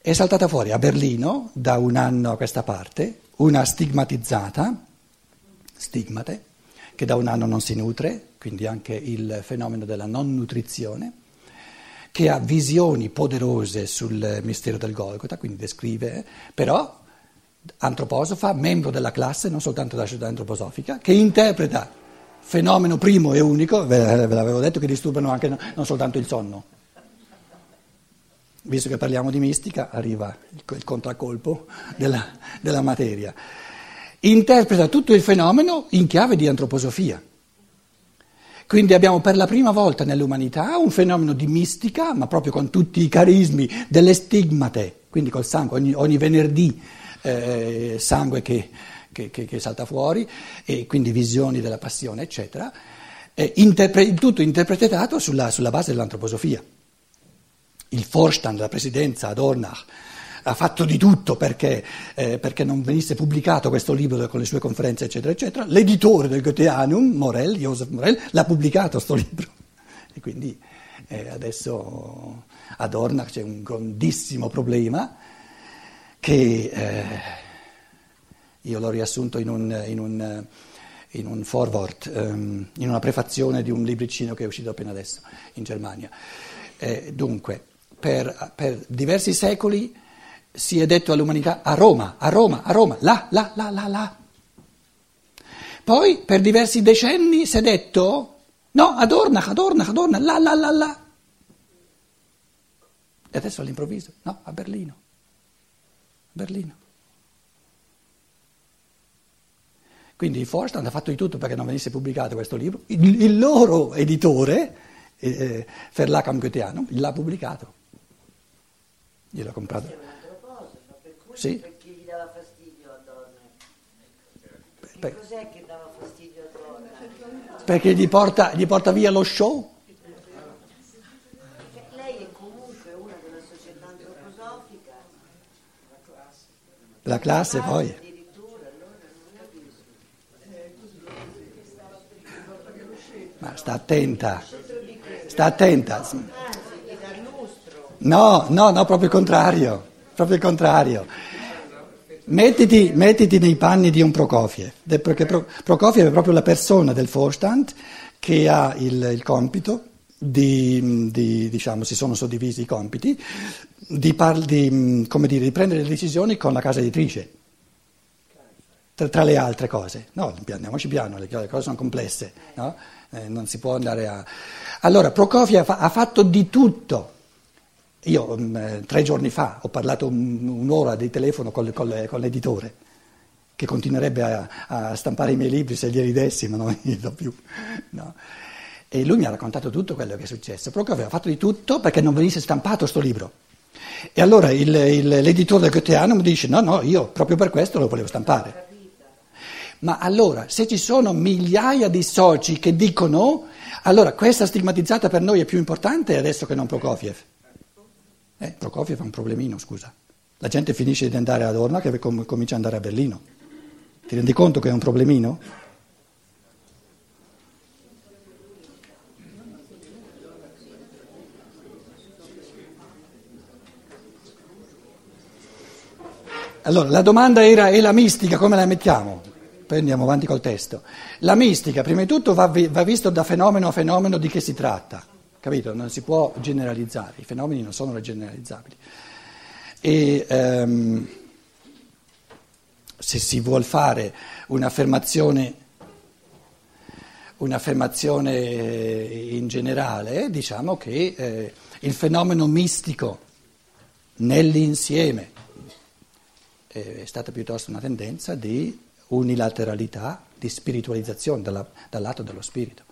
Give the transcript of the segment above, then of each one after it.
è saltata fuori a Berlino da un anno a questa parte una stigmatizzata, stigmate, che da un anno non si nutre, quindi anche il fenomeno della non nutrizione, che ha visioni poderose sul mistero del Golgota, quindi descrive, però antroposofa, membro della classe, non soltanto della società antroposofica, che interpreta fenomeno primo e unico, ve l'avevo detto che disturbano anche non soltanto il sonno. Visto che parliamo di mistica, arriva il contraccolpo della, della materia. Interpreta tutto il fenomeno in chiave di antroposofia. Quindi abbiamo per la prima volta nell'umanità un fenomeno di mistica, ma proprio con tutti i carismi delle stigmate, quindi col sangue, ogni, ogni venerdì eh, sangue che, che, che, che, salta fuori, e quindi visioni della passione, eccetera, eh, interpre- tutto interpretato sulla, sulla base dell'antroposofia il Vorstand, la presidenza ad Ornach, ha fatto di tutto perché, eh, perché, non venisse pubblicato questo libro con le sue conferenze, eccetera, eccetera. L'editore del Goetheanum, Morel, Joseph Morel, l'ha pubblicato questo libro. E quindi eh, adesso ad Ornach c'è un grandissimo problema che eh, io l'ho riassunto in un, in un, in un forward, um, in una prefazione di un libricino che è uscito appena adesso in Germania. Eh, dunque, per, per diversi secoli si è detto all'umanità a Roma, a Roma, a Roma, là, là, là, là, là. Poi per diversi decenni si è detto no, ad Ornach, ad Ornach, ad Ornach, là, là, là, là. E adesso all'improvviso, no, a Berlino, a Berlino. Quindi il Forstand ha fatto di tutto perché non venisse pubblicato questo libro, il, il loro editore, eh, eh Verlag Goetheanum, l'ha pubblicato. Gliel'ho comprato. Un per cui Sì. perché gli dava fastidio a Donna? Che Beh. cos'è che dava fastidio a Donna? Perché gli porta, gli porta via lo show. Perché lei è comunque una della società antroposofica. La classe poi. Non capisco. Ma sta attenta. Sta attenta. Anzi, gli dà il lustro. No, no, no, proprio il contrario. Proprio il contrario. Mettiti, mettiti nei panni di un Prokofiev, perché Pro- Prokofiev è proprio la persona del Vorstand che ha il, il compito di, di, diciamo, si sono suddivisi i compiti, di, par- di, dire, di prendere le decisioni con la casa editrice. Tra, tra le altre cose, no, andiamoci piano, le, le cose sono complesse, no? Eh, non si può andare a. Allora, Prokofiev ha, ha fatto di tutto. Io mm, eh, tre giorni fa ho parlato un- un'ora di telefono con, con- con l'editore, che continuerebbe a, a stampare i miei libri se glieli dessi, ma non gli do più. no? E lui mi ha raccontato tutto quello che è successo. Prokofiev ha fatto di tutto perché non venisse stampato sto libro. E allora il- il- l'editore del Goetheanum dice: No, no, io proprio per questo lo volevo stampare. Ma allora, se ci sono migliaia di soci che dicono, allora questa stigmatizzata per noi è più importante adesso che non Prokofiev. Eh, Prokofiev è un problemino, scusa. La gente finisce di andare ad Orna che com- comincia ad andare a Berlino. Ti rendi conto che è un problemino? Allora, la domanda era, e la mistica come la mettiamo? Poi andiamo avanti col testo. La mistica, prima di tutto, va, vi- va visto da fenomeno a fenomeno di che si tratta, capito? Non si può generalizzare, i fenomeni non sono generalizzabili. E ehm, se si vuol fare un'affermazione, un'affermazione in generale, diciamo che eh, il fenomeno mistico nell'insieme eh, è stata piuttosto una tendenza di unilateralità, di spiritualizzazione dalla- dal lato dello spirito.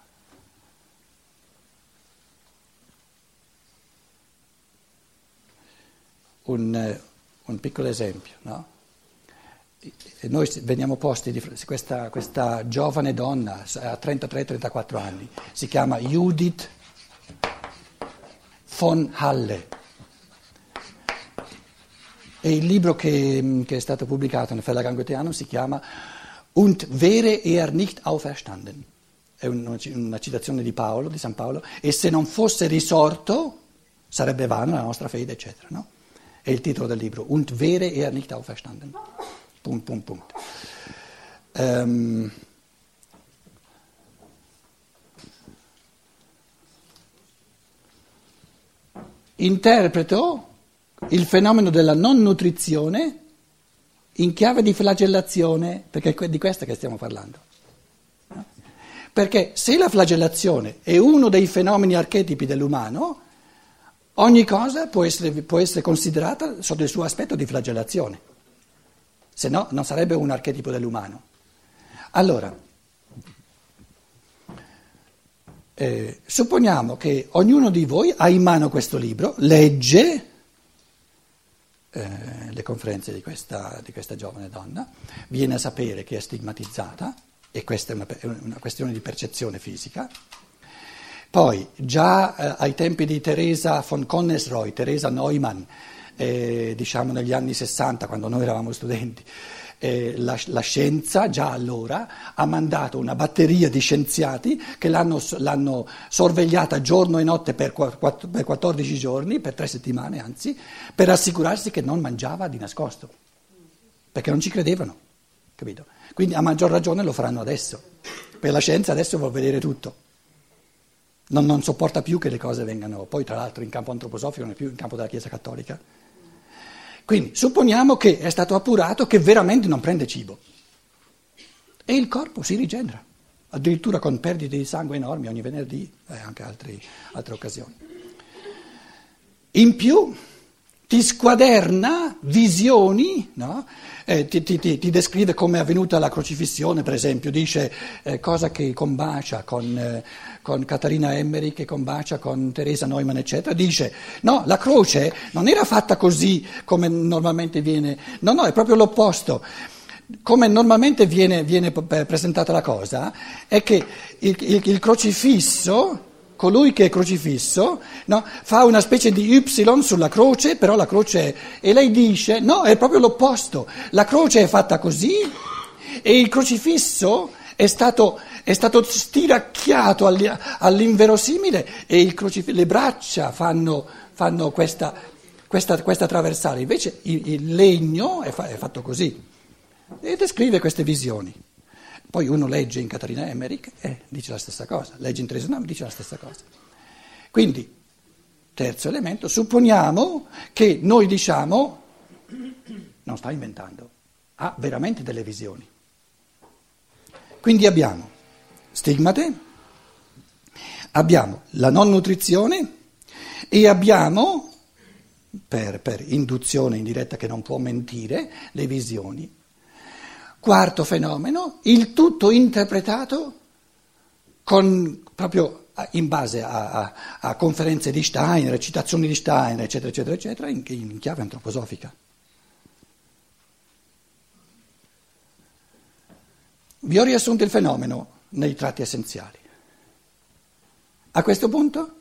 Un, eh, un piccolo esempio, no? Noi veniamo posti di questa, questa giovane donna ha 33-34 anni, si chiama Judith von Halle. E il libro che, che è stato pubblicato nel Verlag Goetheanum si chiama Und wäre er nicht auferstanden. È un- una citazione di Paolo, di San Paolo, e se non fosse risorto sarebbe vana la nostra fede, eccetera. no? È il titolo del libro, Und wäre er nicht auferstanden. Punkt, Punkt, Punkt. Um, interpreto il fenomeno della non nutrizione in chiave di flagellazione, perché è di questa che stiamo parlando. Perché se la flagellazione è uno dei fenomeni archetipi dell'umano, ogni cosa può essere, può essere considerata sotto il suo aspetto di flagellazione, se no non sarebbe un archetipo dell'umano. Allora, eh, supponiamo che ognuno di voi ha in mano questo libro, legge eh, le conferenze di questa, di questa, giovane donna, viene a sapere che è stigmatizzata, e questa è una, una questione di percezione fisica. Poi, già eh, ai tempi di Teresa von Connesroy, Teresa Neumann, eh, diciamo negli anni 60, quando noi eravamo studenti, eh, la, la, scienza già allora ha mandato una batteria di scienziati che l'hanno, l'hanno sorvegliata giorno e notte per, quattro, per 14 giorni, per tre settimane anzi, per assicurarsi che non mangiava di nascosto, perché non ci credevano, capito? Quindi a maggior ragione lo faranno adesso, per la scienza adesso vuol vedere tutto. Non, non sopporta più che le cose vengano, poi tra l'altro in campo antroposofico non è più in campo della Chiesa Cattolica. Quindi supponiamo che è stato appurato che veramente non prende cibo e il corpo si rigenera, addirittura con perdite di sangue enormi ogni venerdì e anche altri, altre occasioni. In più ti squaderna visioni, no? eh, ti, ti, ti, descrive come è avvenuta la crocifissione, per esempio, dice eh, cosa che combacia con, eh, con Caterina Emmerich, che combacia con Teresa Neumann, eccetera, dice no, la croce non era fatta così come normalmente viene, no, no, è proprio l'opposto come normalmente viene, viene, presentata la cosa, è che il, il, il crocifisso colui che è crocifisso no, fa una specie di Y sulla croce, però la croce è... E lei dice, no, è proprio l'opposto, la croce è fatta così e il crocifisso è stato, è stato stiracchiato all'inverosimile e crocif- le braccia fanno, fanno questa, questa, questa, traversale, invece il, il legno è, fa- è fatto così. E descrive queste visioni. Poi uno legge in Caterina Emmerich e dice la stessa cosa, legge in Tresenam e dice la stessa cosa. Quindi, terzo elemento, supponiamo che noi diciamo, non sta inventando, ha veramente delle visioni. Quindi abbiamo stigmate, abbiamo la non nutrizione e abbiamo, per, per induzione indiretta che non può mentire, le visioni. Quarto fenomeno, il tutto interpretato con, proprio in base a, a, a, conferenze di Steiner, citazioni di Steiner, eccetera, eccetera, eccetera, in, in chiave antroposofica. Vi ho riassunto il fenomeno nei tratti essenziali. A questo punto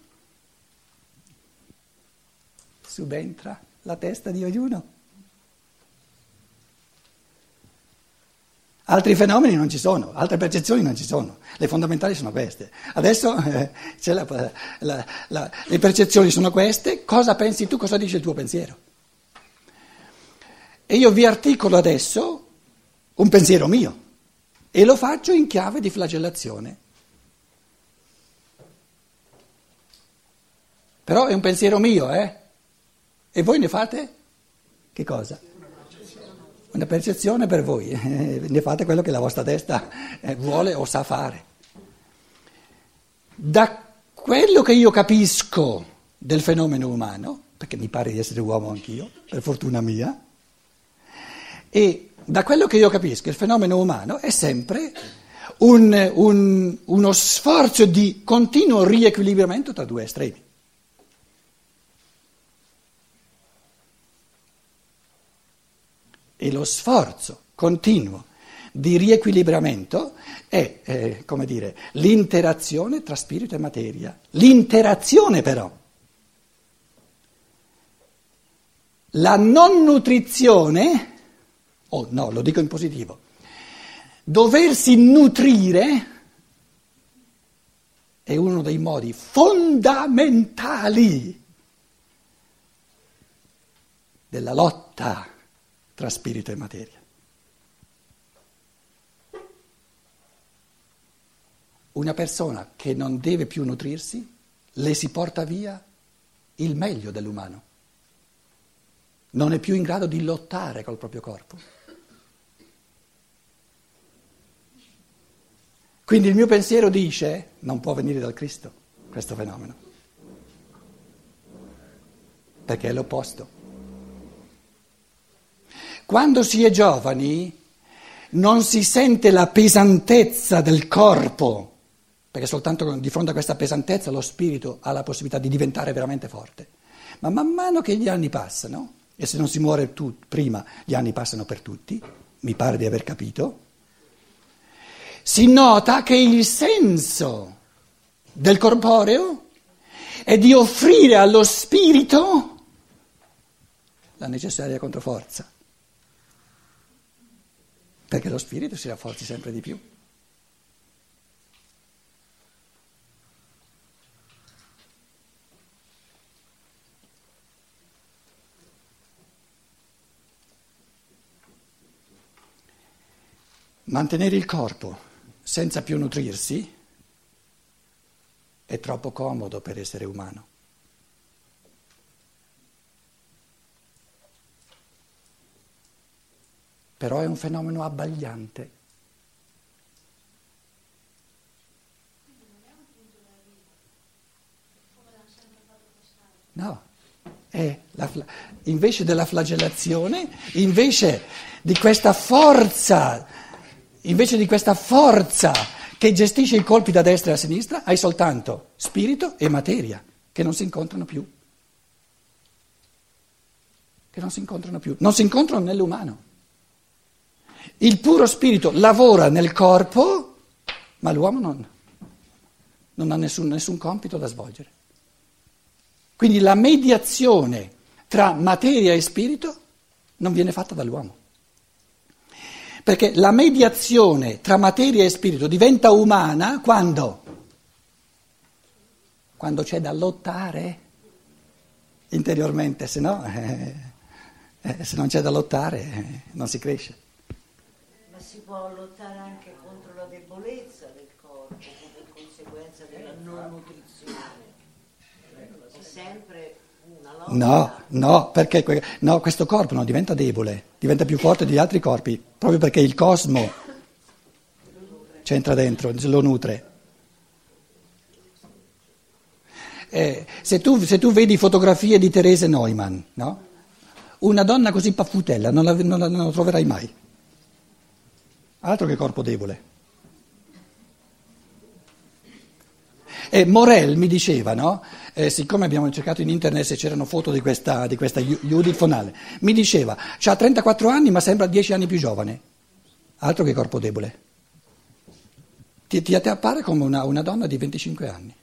subentra la testa di ognuno. Altri fenomeni non ci sono, altre percezioni non ci sono, le fondamentali sono queste. Adesso eh, la, la, la, le percezioni sono queste, cosa pensi tu, cosa dice il tuo pensiero? E io vi articolo adesso un pensiero mio e lo faccio in chiave di flagellazione. Però è un pensiero mio, eh? E voi ne fate? Che cosa? Una percezione per voi, ne fate quello che la vostra testa eh, vuole o sa fare. Da quello che io capisco del fenomeno umano, perché mi pare di essere uomo anch'io, per fortuna mia, e da quello che io capisco il fenomeno umano è sempre un, un, uno sforzo di continuo riequilibramento tra due estremi. E lo sforzo continuo di riequilibramento è, eh, come dire, l'interazione tra spirito e materia. L'interazione però. La non nutrizione, oh no, lo dico in positivo, doversi nutrire è uno dei modi fondamentali della lotta tra spirito e materia. Una persona che non deve più nutrirsi, le si porta via il meglio dell'umano. Non è più in grado di lottare col proprio corpo. Quindi il mio pensiero dice, non può venire dal Cristo questo fenomeno, perché è l'opposto. Quando si è giovani non si sente la pesantezza del corpo, perché soltanto di fronte a questa pesantezza lo spirito ha la possibilità di diventare veramente forte. Ma man mano che gli anni passano, e se non si muore tu, prima, gli anni passano per tutti, mi pare di aver capito, si nota che il senso del corporeo è di offrire allo spirito la necessaria controforza, perché lo spirito si rafforzi sempre di più. Mantenere il corpo senza più nutrirsi è troppo comodo per essere umano. Però è un fenomeno abbagliante. No, la, invece della flagellazione, invece di questa forza Invece di questa forza che gestisce i colpi da destra e da sinistra, hai soltanto spirito e materia che non si incontrano più. Che non si incontrano più, non si incontrano nell'umano. Il puro spirito lavora nel corpo, ma l'uomo non, non ha nessun, nessun compito da svolgere. Quindi la mediazione tra materia e spirito non viene fatta dall'uomo. Perché la mediazione tra materia e spirito diventa umana quando? Quando c'è da lottare interiormente, se no, eh, se non c'è da lottare eh, non si cresce. Può lottare anche contro la debolezza del corpo come conseguenza della non nutrizione. È sempre No, no, perché no, questo corpo non diventa debole, diventa più forte degli altri corpi, proprio perché il cosmo c'entra dentro, lo nutre. Eh, se, tu, se, tu, vedi fotografie di Therese Neumann, no? una donna così paffutella non la, non la, non la troverai mai. Altro che corpo debole. E Morel mi diceva, no? eh, siccome abbiamo cercato in internet se c'erano foto di questa, di questa Judith Fonale, mi diceva, ha 34 anni ma sembra 10 anni più giovane, altro che corpo debole. Ti, ti appare come una, una donna di 25 anni.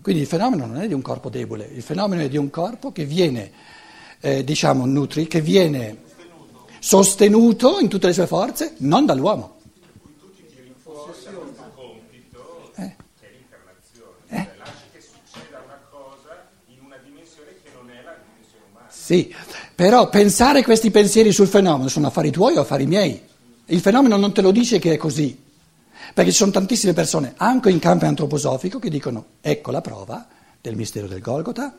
Quindi il fenomeno non è di un corpo debole, il fenomeno è di un corpo che viene, eh, diciamo, nutri, che viene sostenuto in tutte le sue forze, non dall'uomo. Sì, però pensare questi pensieri sul fenomeno sono affari tuoi o affari miei. Il fenomeno non te lo dice che è così, perché ci sono tantissime persone, anche in campo antroposofico, che dicono ecco la prova del mistero del Golgota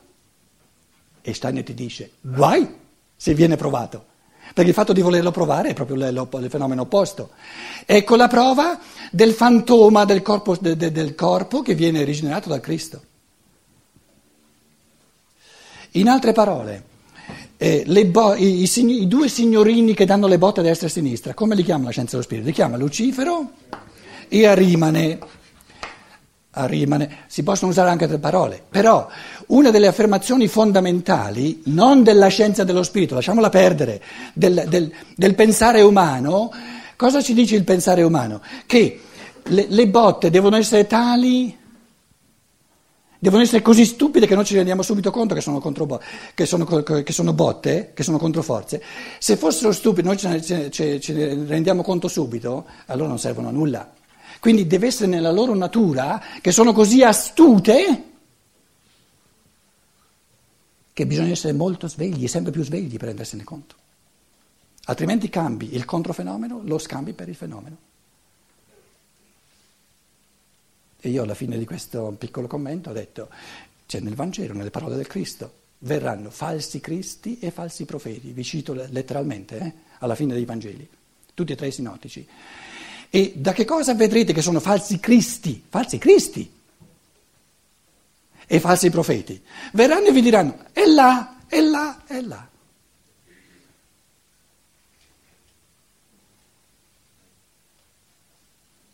e Steiner ti dice guai se viene provato, perché il fatto di volerlo provare è proprio il fenomeno opposto. Ecco la prova del fantoma del corpo, del corpo che viene rigenerato da Cristo. In altre parole, eh, bo- i, i, i, due signorini che danno le botte a destra e a sinistra, come li chiama la scienza dello spirito? Li chiama Lucifero e Arimane. Arimane. Si possono usare anche altre parole, però una delle affermazioni fondamentali, non della scienza dello spirito, lasciamola perdere, del, del, del pensare umano, cosa ci dice il pensare umano? Che le, le botte devono essere tali Devono essere così stupide che noi ci rendiamo subito conto che sono, contro, che sono, che sono botte, che sono controforze. Se fossero stupide, noi ce ne, ce, ce ne rendiamo conto subito, allora non servono a nulla. Quindi deve essere nella loro natura che sono così astute che bisogna essere molto svegli, sempre più svegli per rendersene conto. Altrimenti cambi il controfenomeno, lo scambi per il fenomeno. E io alla fine di questo piccolo commento ho detto, c'è nel Vangelo, nelle parole del Cristo, verranno falsi cristi e falsi profeti, vi cito letteralmente eh, alla fine dei Vangeli, tutti e tre i sinottici. E da che cosa vedrete che sono falsi cristi? Falsi cristi e falsi profeti. Verranno e vi diranno, è là, è là, è là.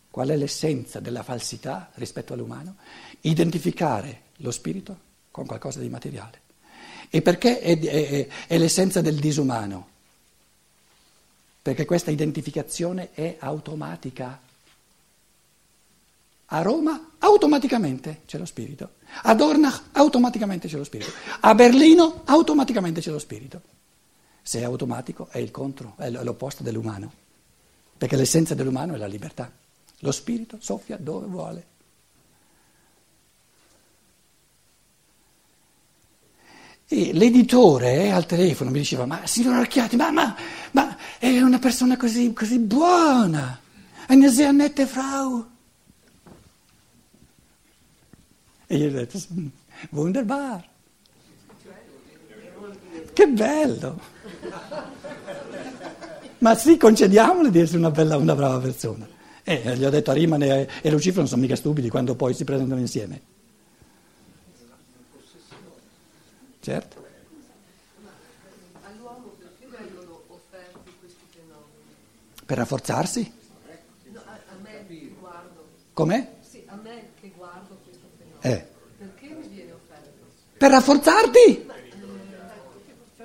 Qual è l'essenza della falsità rispetto all'umano? Identificare lo spirito con qualcosa di materiale. E perché è, è, è l'essenza del disumano? Perché questa identificazione è automatica. A Roma automaticamente c'è lo spirito, a Dornach automaticamente c'è lo spirito, a Berlino automaticamente c'è lo spirito. Se è automatico è il contro, è l'opposto dell'umano, perché l'essenza dell'umano è la libertà. Lo spirito soffia dove vuole. E l'editore al telefono mi diceva, ma signor Archiati, ma, ma, ma è una persona così, così buona, eine sehr nette Frau. E io ho detto, wunderbar. Che bello. Ma sì, concediamole di essere una, bella, una brava persona. E gli ho detto a Rimane e Lucifero non sono mica stupidi quando poi si presentano insieme. Certo. All'uomo perché vengono offerti questi fenomeni? Per rafforzarsi? No, a, a me che guardo, Com'è? sì, a me che guardo questo fenomeno. Eh. Perché mi viene offerto? Per rafforzarti?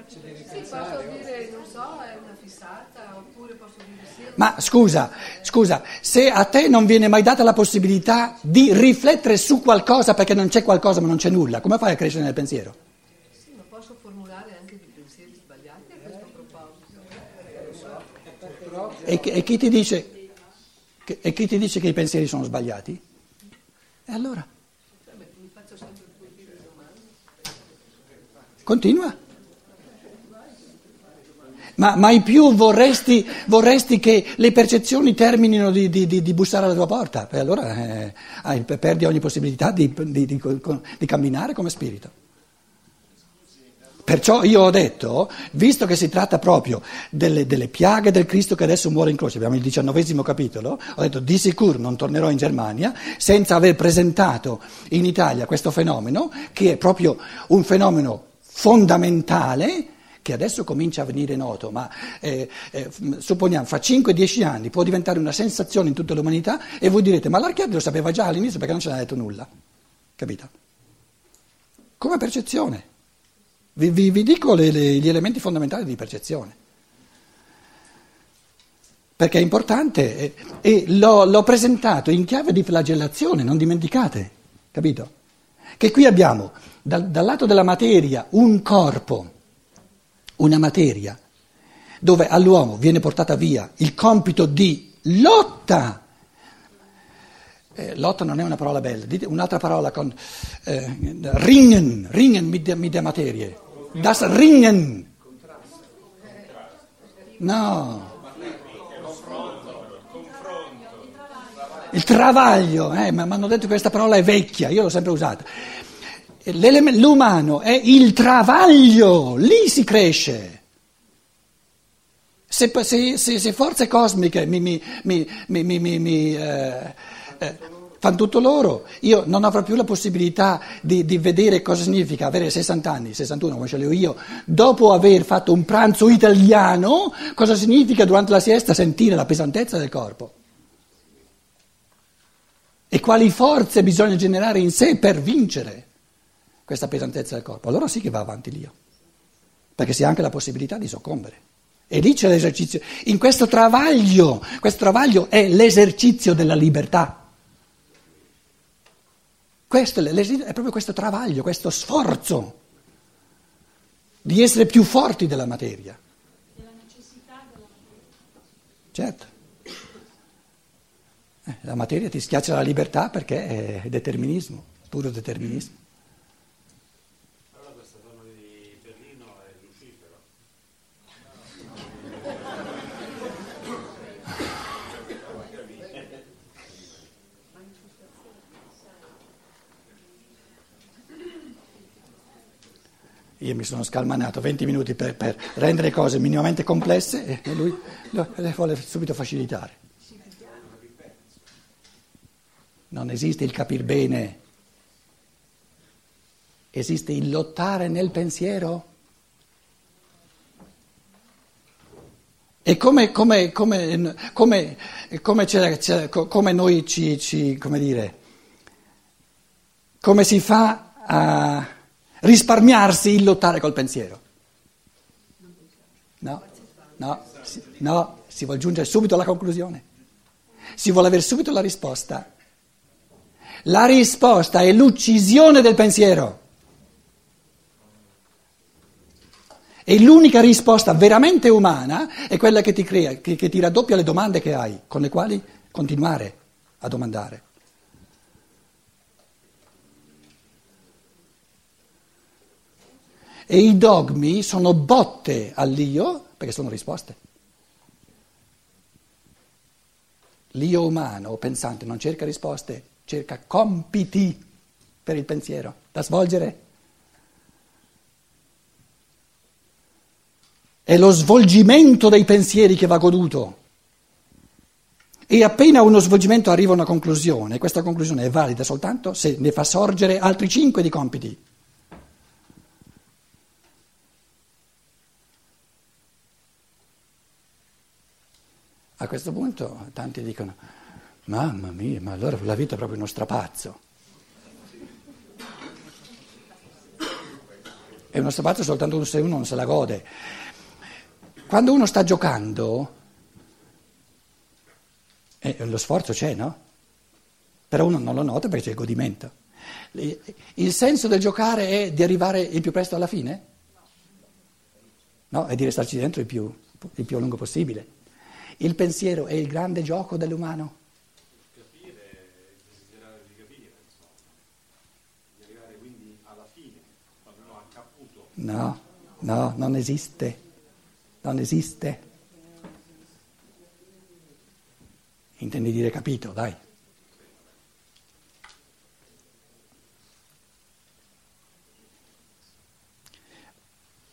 Sì, posso dire, non so, è una fissata, oppure posso dire sì. Ma scusa, scusa, se a te non viene mai data la possibilità di riflettere su qualcosa perché non c'è qualcosa ma non c'è nulla, come fai a crescere nel pensiero? Sì, ma posso formulare anche dei pensieri sbagliati a questo proposito. E, e chi, ti dice, che, e chi ti dice che i pensieri sono sbagliati? E allora? Continua. Ma mai più vorresti, vorresti che le percezioni terminino di, di, di, bussare alla tua porta? E allora eh, perdi ogni possibilità di- di camminare come spirito. Perciò io ho detto, visto che si tratta proprio delle, delle piaghe del Cristo che adesso muore in croce, abbiamo il diciannovesimo capitolo, ho detto di sicuro non tornerò in Germania senza aver presentato in Italia questo fenomeno, che è proprio un fenomeno fondamentale che adesso comincia a venire noto, ma eh, eh, supponiamo fra 5-10 anni può diventare una sensazione in tutta l'umanità e voi direte ma l'Archiadi lo sapeva già all'inizio perché non ce n'ha detto nulla, capito? Come percezione. Vi, vi- vi dico le- le- gli elementi fondamentali di percezione. Perché è importante e, e l'ho, l'ho presentato in chiave di flagellazione, non dimenticate, capito? Che qui abbiamo dal, dal lato della materia un corpo, una materia, dove all'uomo viene portata via il compito di lotta. Eh, lotta non è una parola bella, dite un'altra parola con eh, ringen, ringen mit der Materie. Das ringen. No. Il travaglio, eh, ma mi hanno detto che questa parola è vecchia, io l'ho sempre usata. L'umano è il travaglio, lì si cresce. Se, se- se- se forze cosmiche mi, mi- mi- mi- mi- mi- mi, eh, eh, fanno tutto loro, io non avrò più la possibilità di, di vedere cosa significa avere 60 anni, 61 come ce li ho io, dopo aver fatto un pranzo italiano, cosa significa durante la siesta sentire la pesantezza del corpo. E quali forze bisogna generare in sé per vincere questa pesantezza del corpo. Allora sì che va avanti l'io, perché si ha anche la possibilità di soccombere. E lì c'è l'esercizio. In questo travaglio, questo travaglio è l'esercizio della libertà. Questo è, è proprio questo travaglio, questo sforzo di essere più forti della materia. Certo. Eh, La materia ti schiaccia la libertà perché è determinismo, puro determinismo. Allora questa forma di Io mi sono scalmanato 20 minuti per, per rendere cose minimamente complesse e lui le vuole subito facilitare. Non esiste il capir bene, esiste il lottare nel pensiero. E come, come, come, come, c'era, c'era, noi ci, ci, come dire, come si fa a risparmiarsi il lottare col pensiero? No, no, no, si vuole giungere subito alla conclusione, si vuole avere subito la risposta. La risposta è l'uccisione del pensiero. E l'unica risposta veramente umana è quella che ti crea, che, che ti raddoppia le domande che hai, con le quali continuare a domandare. E i dogmi sono botte all'io perché sono risposte. L'io umano pensante non cerca risposte, cerca compiti per il pensiero da svolgere. È lo svolgimento dei pensieri che va goduto. E appena uno svolgimento arriva a una conclusione, questa conclusione è valida soltanto se ne fa sorgere altri cinque di compiti. A questo punto tanti dicono, mamma mia, ma allora la vita è proprio uno strapazzo. È uno strapazzo soltanto se uno non se la gode. Quando uno sta giocando, eh, lo sforzo c'è, no? Però uno non lo nota perché c'è il godimento. Il senso del giocare è di arrivare il più presto alla fine? No, è di restarci dentro il più, il più a lungo possibile. Il pensiero è il grande gioco dell'umano. Capire, desiderare di capire, insomma. Di arrivare quindi alla fine, quando uno ha caputo. No, no, non esiste. Non esiste. Intendi dire capito, dai.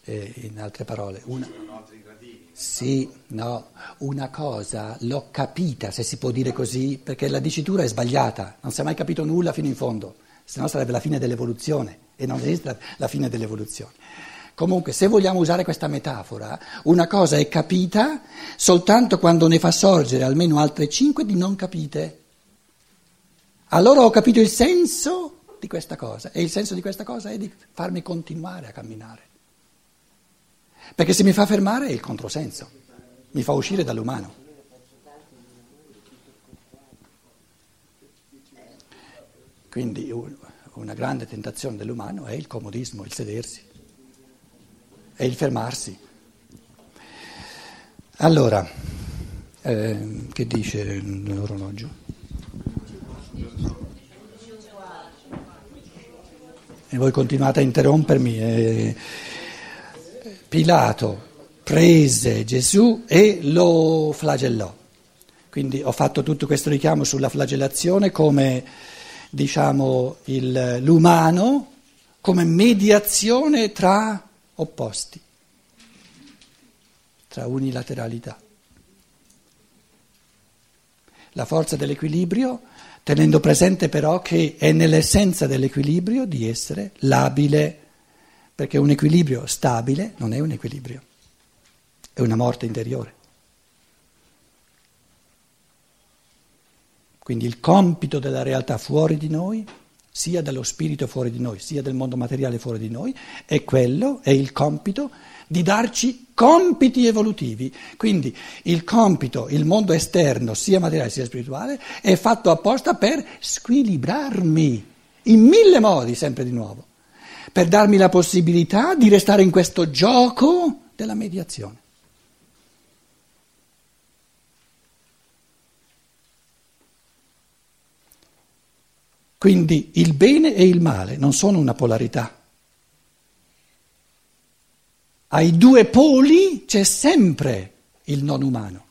Eh, in altre parole, una... Sì, no, una cosa l'ho capita, se si può dire così, perché la dicitura è sbagliata, non si è mai capito nulla fino in fondo, se no sarebbe la fine dell'evoluzione e non esiste la fine dell'evoluzione. Comunque, se vogliamo usare questa metafora, una cosa è capita soltanto quando ne fa sorgere almeno altre cinque di non capite. Allora ho capito il senso di questa cosa e il senso di questa cosa è di farmi continuare a camminare. Perché se mi fa fermare è il controsenso, mi fa uscire dall'umano. Quindi una grande tentazione dell'umano è il comodismo, il sedersi, è il fermarsi. Allora, eh, che dice l'orologio? E voi continuate a interrompermi. Eh, Pilato prese Gesù e lo flagellò. Quindi ho fatto tutto questo richiamo sulla flagellazione come diciamo, il, l'umano, come mediazione tra opposti, tra unilateralità. La forza dell'equilibrio, tenendo presente però che è nell'essenza dell'equilibrio di essere labile perché un equilibrio stabile non è un equilibrio, è una morte interiore. Quindi il compito della realtà fuori di noi, sia dello spirito fuori di noi, sia del mondo materiale fuori di noi, è quello, è il compito di darci compiti evolutivi. Quindi il compito, il mondo esterno, sia materiale sia spirituale, è fatto apposta per squilibrarmi in mille modi, sempre di nuovo per darmi la possibilità di restare in questo gioco della mediazione. Quindi il bene e il male non sono una polarità. ai due poli c'è sempre il non umano.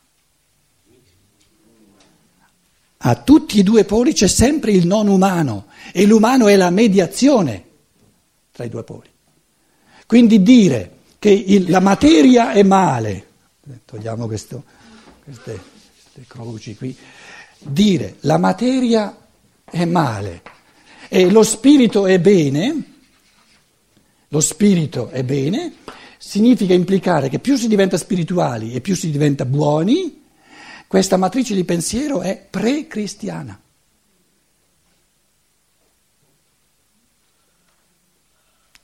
A tutti i due poli c'è sempre il non umano e l'umano è la mediazione tra i due poli. Quindi dire che il, la materia è male, togliamo questo, queste, queste croci qui, dire la materia è male e lo spirito è bene, lo spirito è bene, significa implicare che più si diventa spirituali e più si diventa buoni, questa matrice di pensiero è pre-cristiana.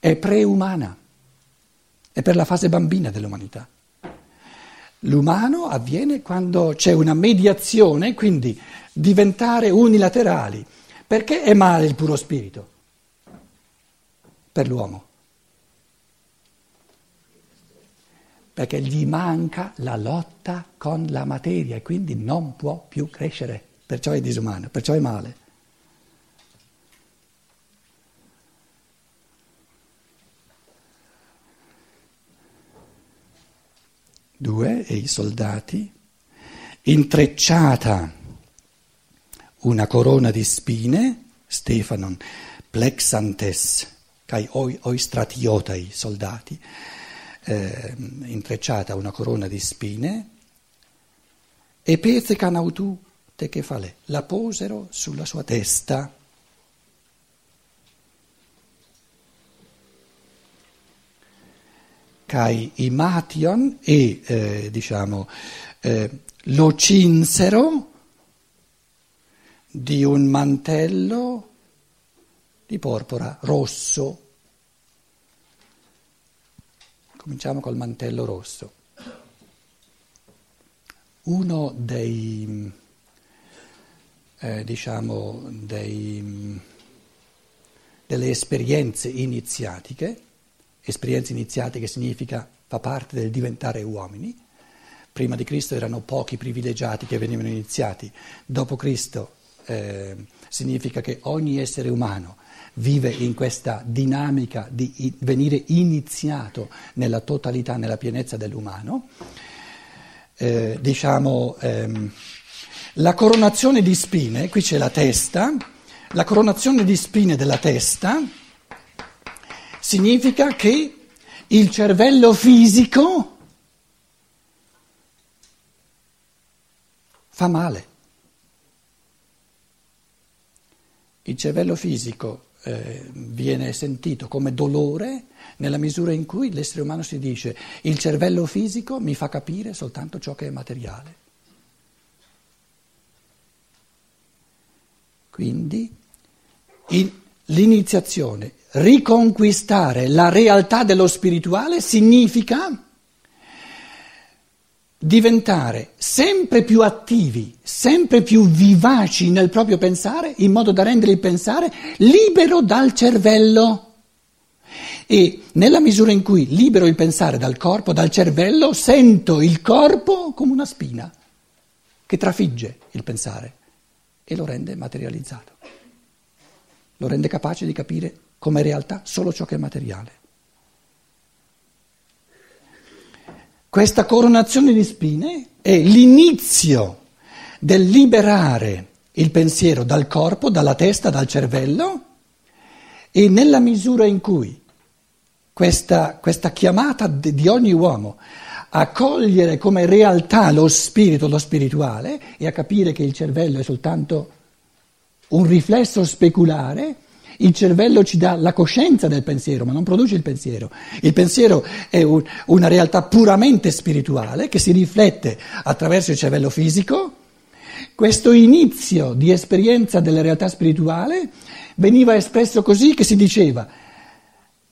È preumana, è per la fase bambina dell'umanità. L'umano avviene quando c'è una mediazione, quindi diventare unilaterali. Perché è male il puro spirito? Per l'uomo. Perché gli manca la lotta con la materia e quindi non può più crescere, perciò è disumano, perciò è male. Due, e i soldati, intrecciata una corona di spine, Stefanon, plexantes, kai oistratiotai, soldati, eh, intrecciata una corona di spine, e peze canautu te che fale, la posero sulla sua testa. Kai imation e eh, diciamo eh, lo cinsero di un mantello di porpora rosso. Cominciamo col mantello rosso. Uno dei, eh, diciamo, dei, delle esperienze iniziatiche, esperienze iniziatiche significa fa parte del diventare uomini, prima di Cristo erano pochi privilegiati che venivano iniziati, dopo Cristo eh, significa che ogni essere umano vive in questa dinamica di venire iniziato nella totalità, nella pienezza dell'umano. Eh, diciamo, ehm, la coronazione di spine, qui c'è la testa, la coronazione di spine della testa significa che il cervello fisico fa male. Il cervello fisico eh, viene sentito come dolore nella misura in cui l'essere umano si dice il cervello fisico mi fa capire soltanto ciò che è materiale. Quindi in, l'iniziazione, riconquistare la realtà dello spirituale significa diventare sempre più attivi, sempre più vivaci nel proprio pensare, in modo da rendere il pensare libero dal cervello. E nella misura in cui libero il pensare dal corpo, dal cervello, sento il corpo come una spina che trafigge il pensare e lo rende materializzato. Lo rende capace di capire come realtà solo ciò che è materiale. Questa coronazione di spine è l'inizio del liberare il pensiero dal corpo, dalla testa, dal cervello e nella misura in cui questa, questa chiamata di ogni uomo a cogliere come realtà lo spirito, lo spirituale e a capire che il cervello è soltanto un riflesso speculare, il cervello ci dà la coscienza del pensiero, ma non produce il pensiero. Il pensiero è un, una realtà puramente spirituale che si riflette attraverso il cervello fisico. Questo inizio di esperienza della realtà spirituale veniva espresso così che si diceva,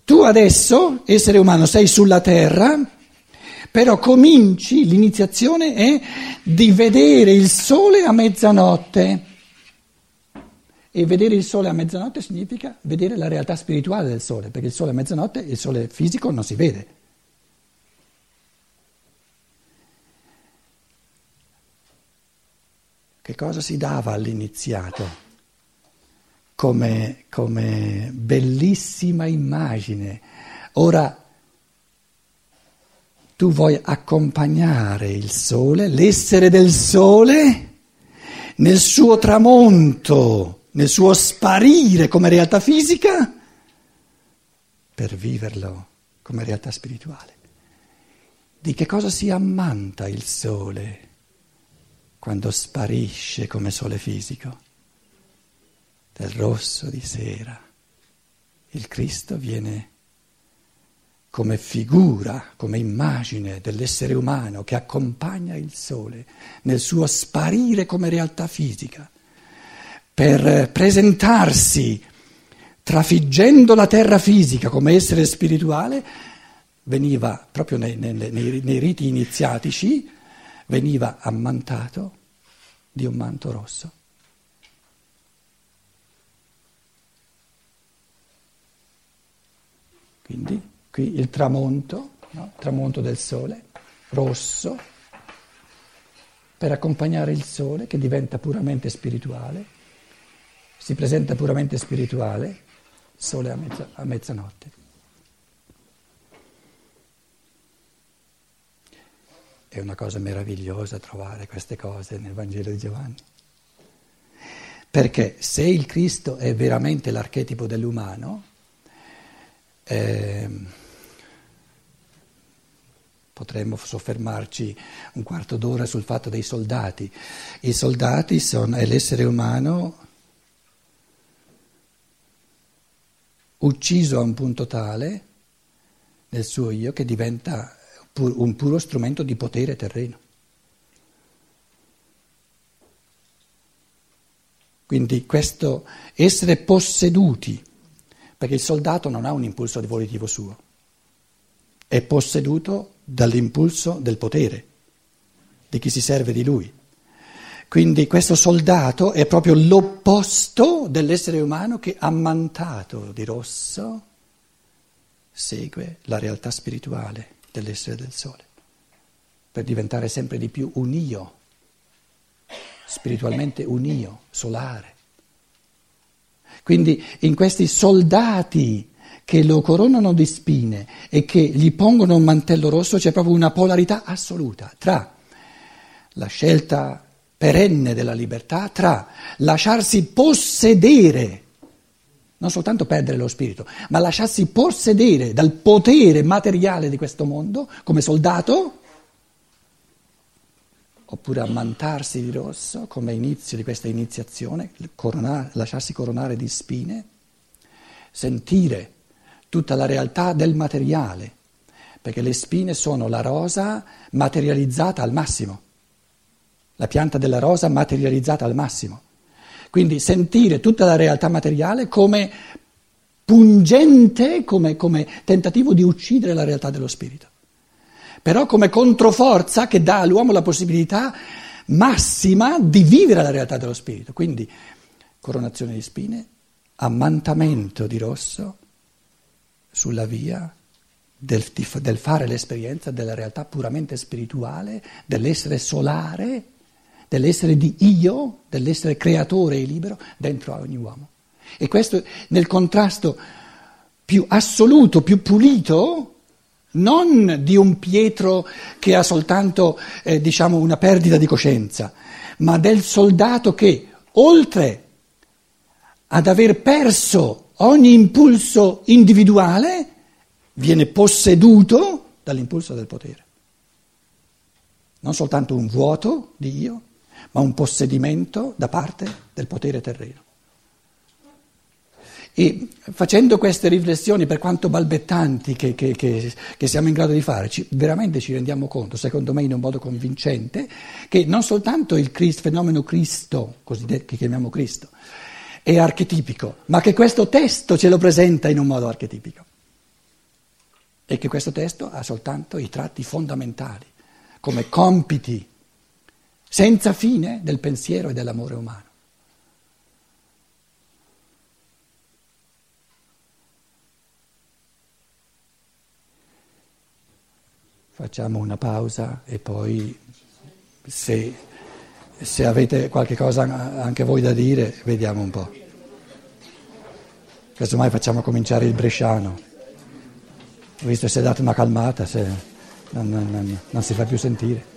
tu adesso, essere umano, sei sulla terra, però cominci, l'iniziazione è di vedere il sole a mezzanotte. E vedere il sole a mezzanotte significa vedere la realtà spirituale del sole, perché il sole a mezzanotte, il sole fisico non si vede. Che cosa si dava all'iniziato come, come bellissima immagine? Ora, tu vuoi accompagnare il sole, l'essere del sole, nel suo tramonto, nel suo sparire come realtà fisica, per viverlo come realtà spirituale. Di che cosa si ammanta il sole quando sparisce come sole fisico? Del rosso di sera. Il Cristo viene come figura, come immagine dell'essere umano che accompagna il sole nel suo sparire come realtà fisica, per presentarsi trafiggendo la terra fisica come essere spirituale, veniva proprio nei, nei, nei, riti iniziatici, veniva ammantato di un manto rosso. Quindi qui il tramonto, no? il tramonto del sole, rosso, per accompagnare il sole che diventa puramente spirituale, si presenta puramente spirituale, sole a, mezza, a mezzanotte. È una cosa meravigliosa trovare queste cose nel Vangelo di Giovanni. Perché se il Cristo è veramente l'archetipo dell'umano, eh, potremmo soffermarci un quarto d'ora sul fatto dei soldati. I soldati sono, è l'essere umano ucciso a un punto tale nel suo io che diventa un puro strumento di potere terreno. Quindi questo essere posseduti, perché il soldato non ha un impulso volitivo suo, è posseduto dall'impulso del potere, di chi si serve di lui. Quindi questo soldato è proprio l'opposto dell'essere umano che ammantato di rosso segue la realtà spirituale dell'essere del sole, per diventare sempre di più un io, spiritualmente un io, solare. Quindi in questi soldati che lo coronano di spine e che gli pongono un mantello rosso c'è proprio una polarità assoluta tra la scelta perenne della libertà, tra lasciarsi possedere, non soltanto perdere lo spirito, ma lasciarsi possedere dal potere materiale di questo mondo come soldato, oppure ammantarsi di rosso come inizio di questa iniziazione, coronare, lasciarsi coronare di spine, sentire tutta la realtà del materiale, perché le spine sono la rosa materializzata al massimo, la pianta della rosa materializzata al massimo. Quindi sentire tutta la realtà materiale come pungente, come, come tentativo di uccidere la realtà dello spirito, però come controforza che dà all'uomo la possibilità massima di vivere la realtà dello spirito. Quindi coronazione di spine, ammantamento di rosso, sulla via del, del, fare l'esperienza della realtà puramente spirituale, dell'essere solare, dell'essere di io, dell'essere creatore e libero dentro a ogni uomo. E questo nel contrasto più assoluto, più pulito, non di un Pietro che ha soltanto eh, diciamo, una perdita di coscienza, ma del soldato che, oltre ad aver perso ogni impulso individuale viene posseduto dall'impulso del potere. Non soltanto un vuoto di io, ma un possedimento da parte del potere terreno. E facendo queste riflessioni, per quanto balbettanti che, che, che, che siamo in grado di fare, ci, veramente ci rendiamo conto, secondo me in un modo convincente, che non soltanto il Christ, fenomeno Cristo, che chiamiamo Cristo, è archetipico, ma che questo testo ce lo presenta in un modo archetipico. E che questo testo ha soltanto i tratti fondamentali, come compiti senza fine del pensiero e dell'amore umano. Facciamo una pausa e poi se se avete qualche cosa anche voi da dire, vediamo un po'. Casomai facciamo cominciare il bresciano. Visto è dato una calmata. Se... non- non- non si fa più sentire.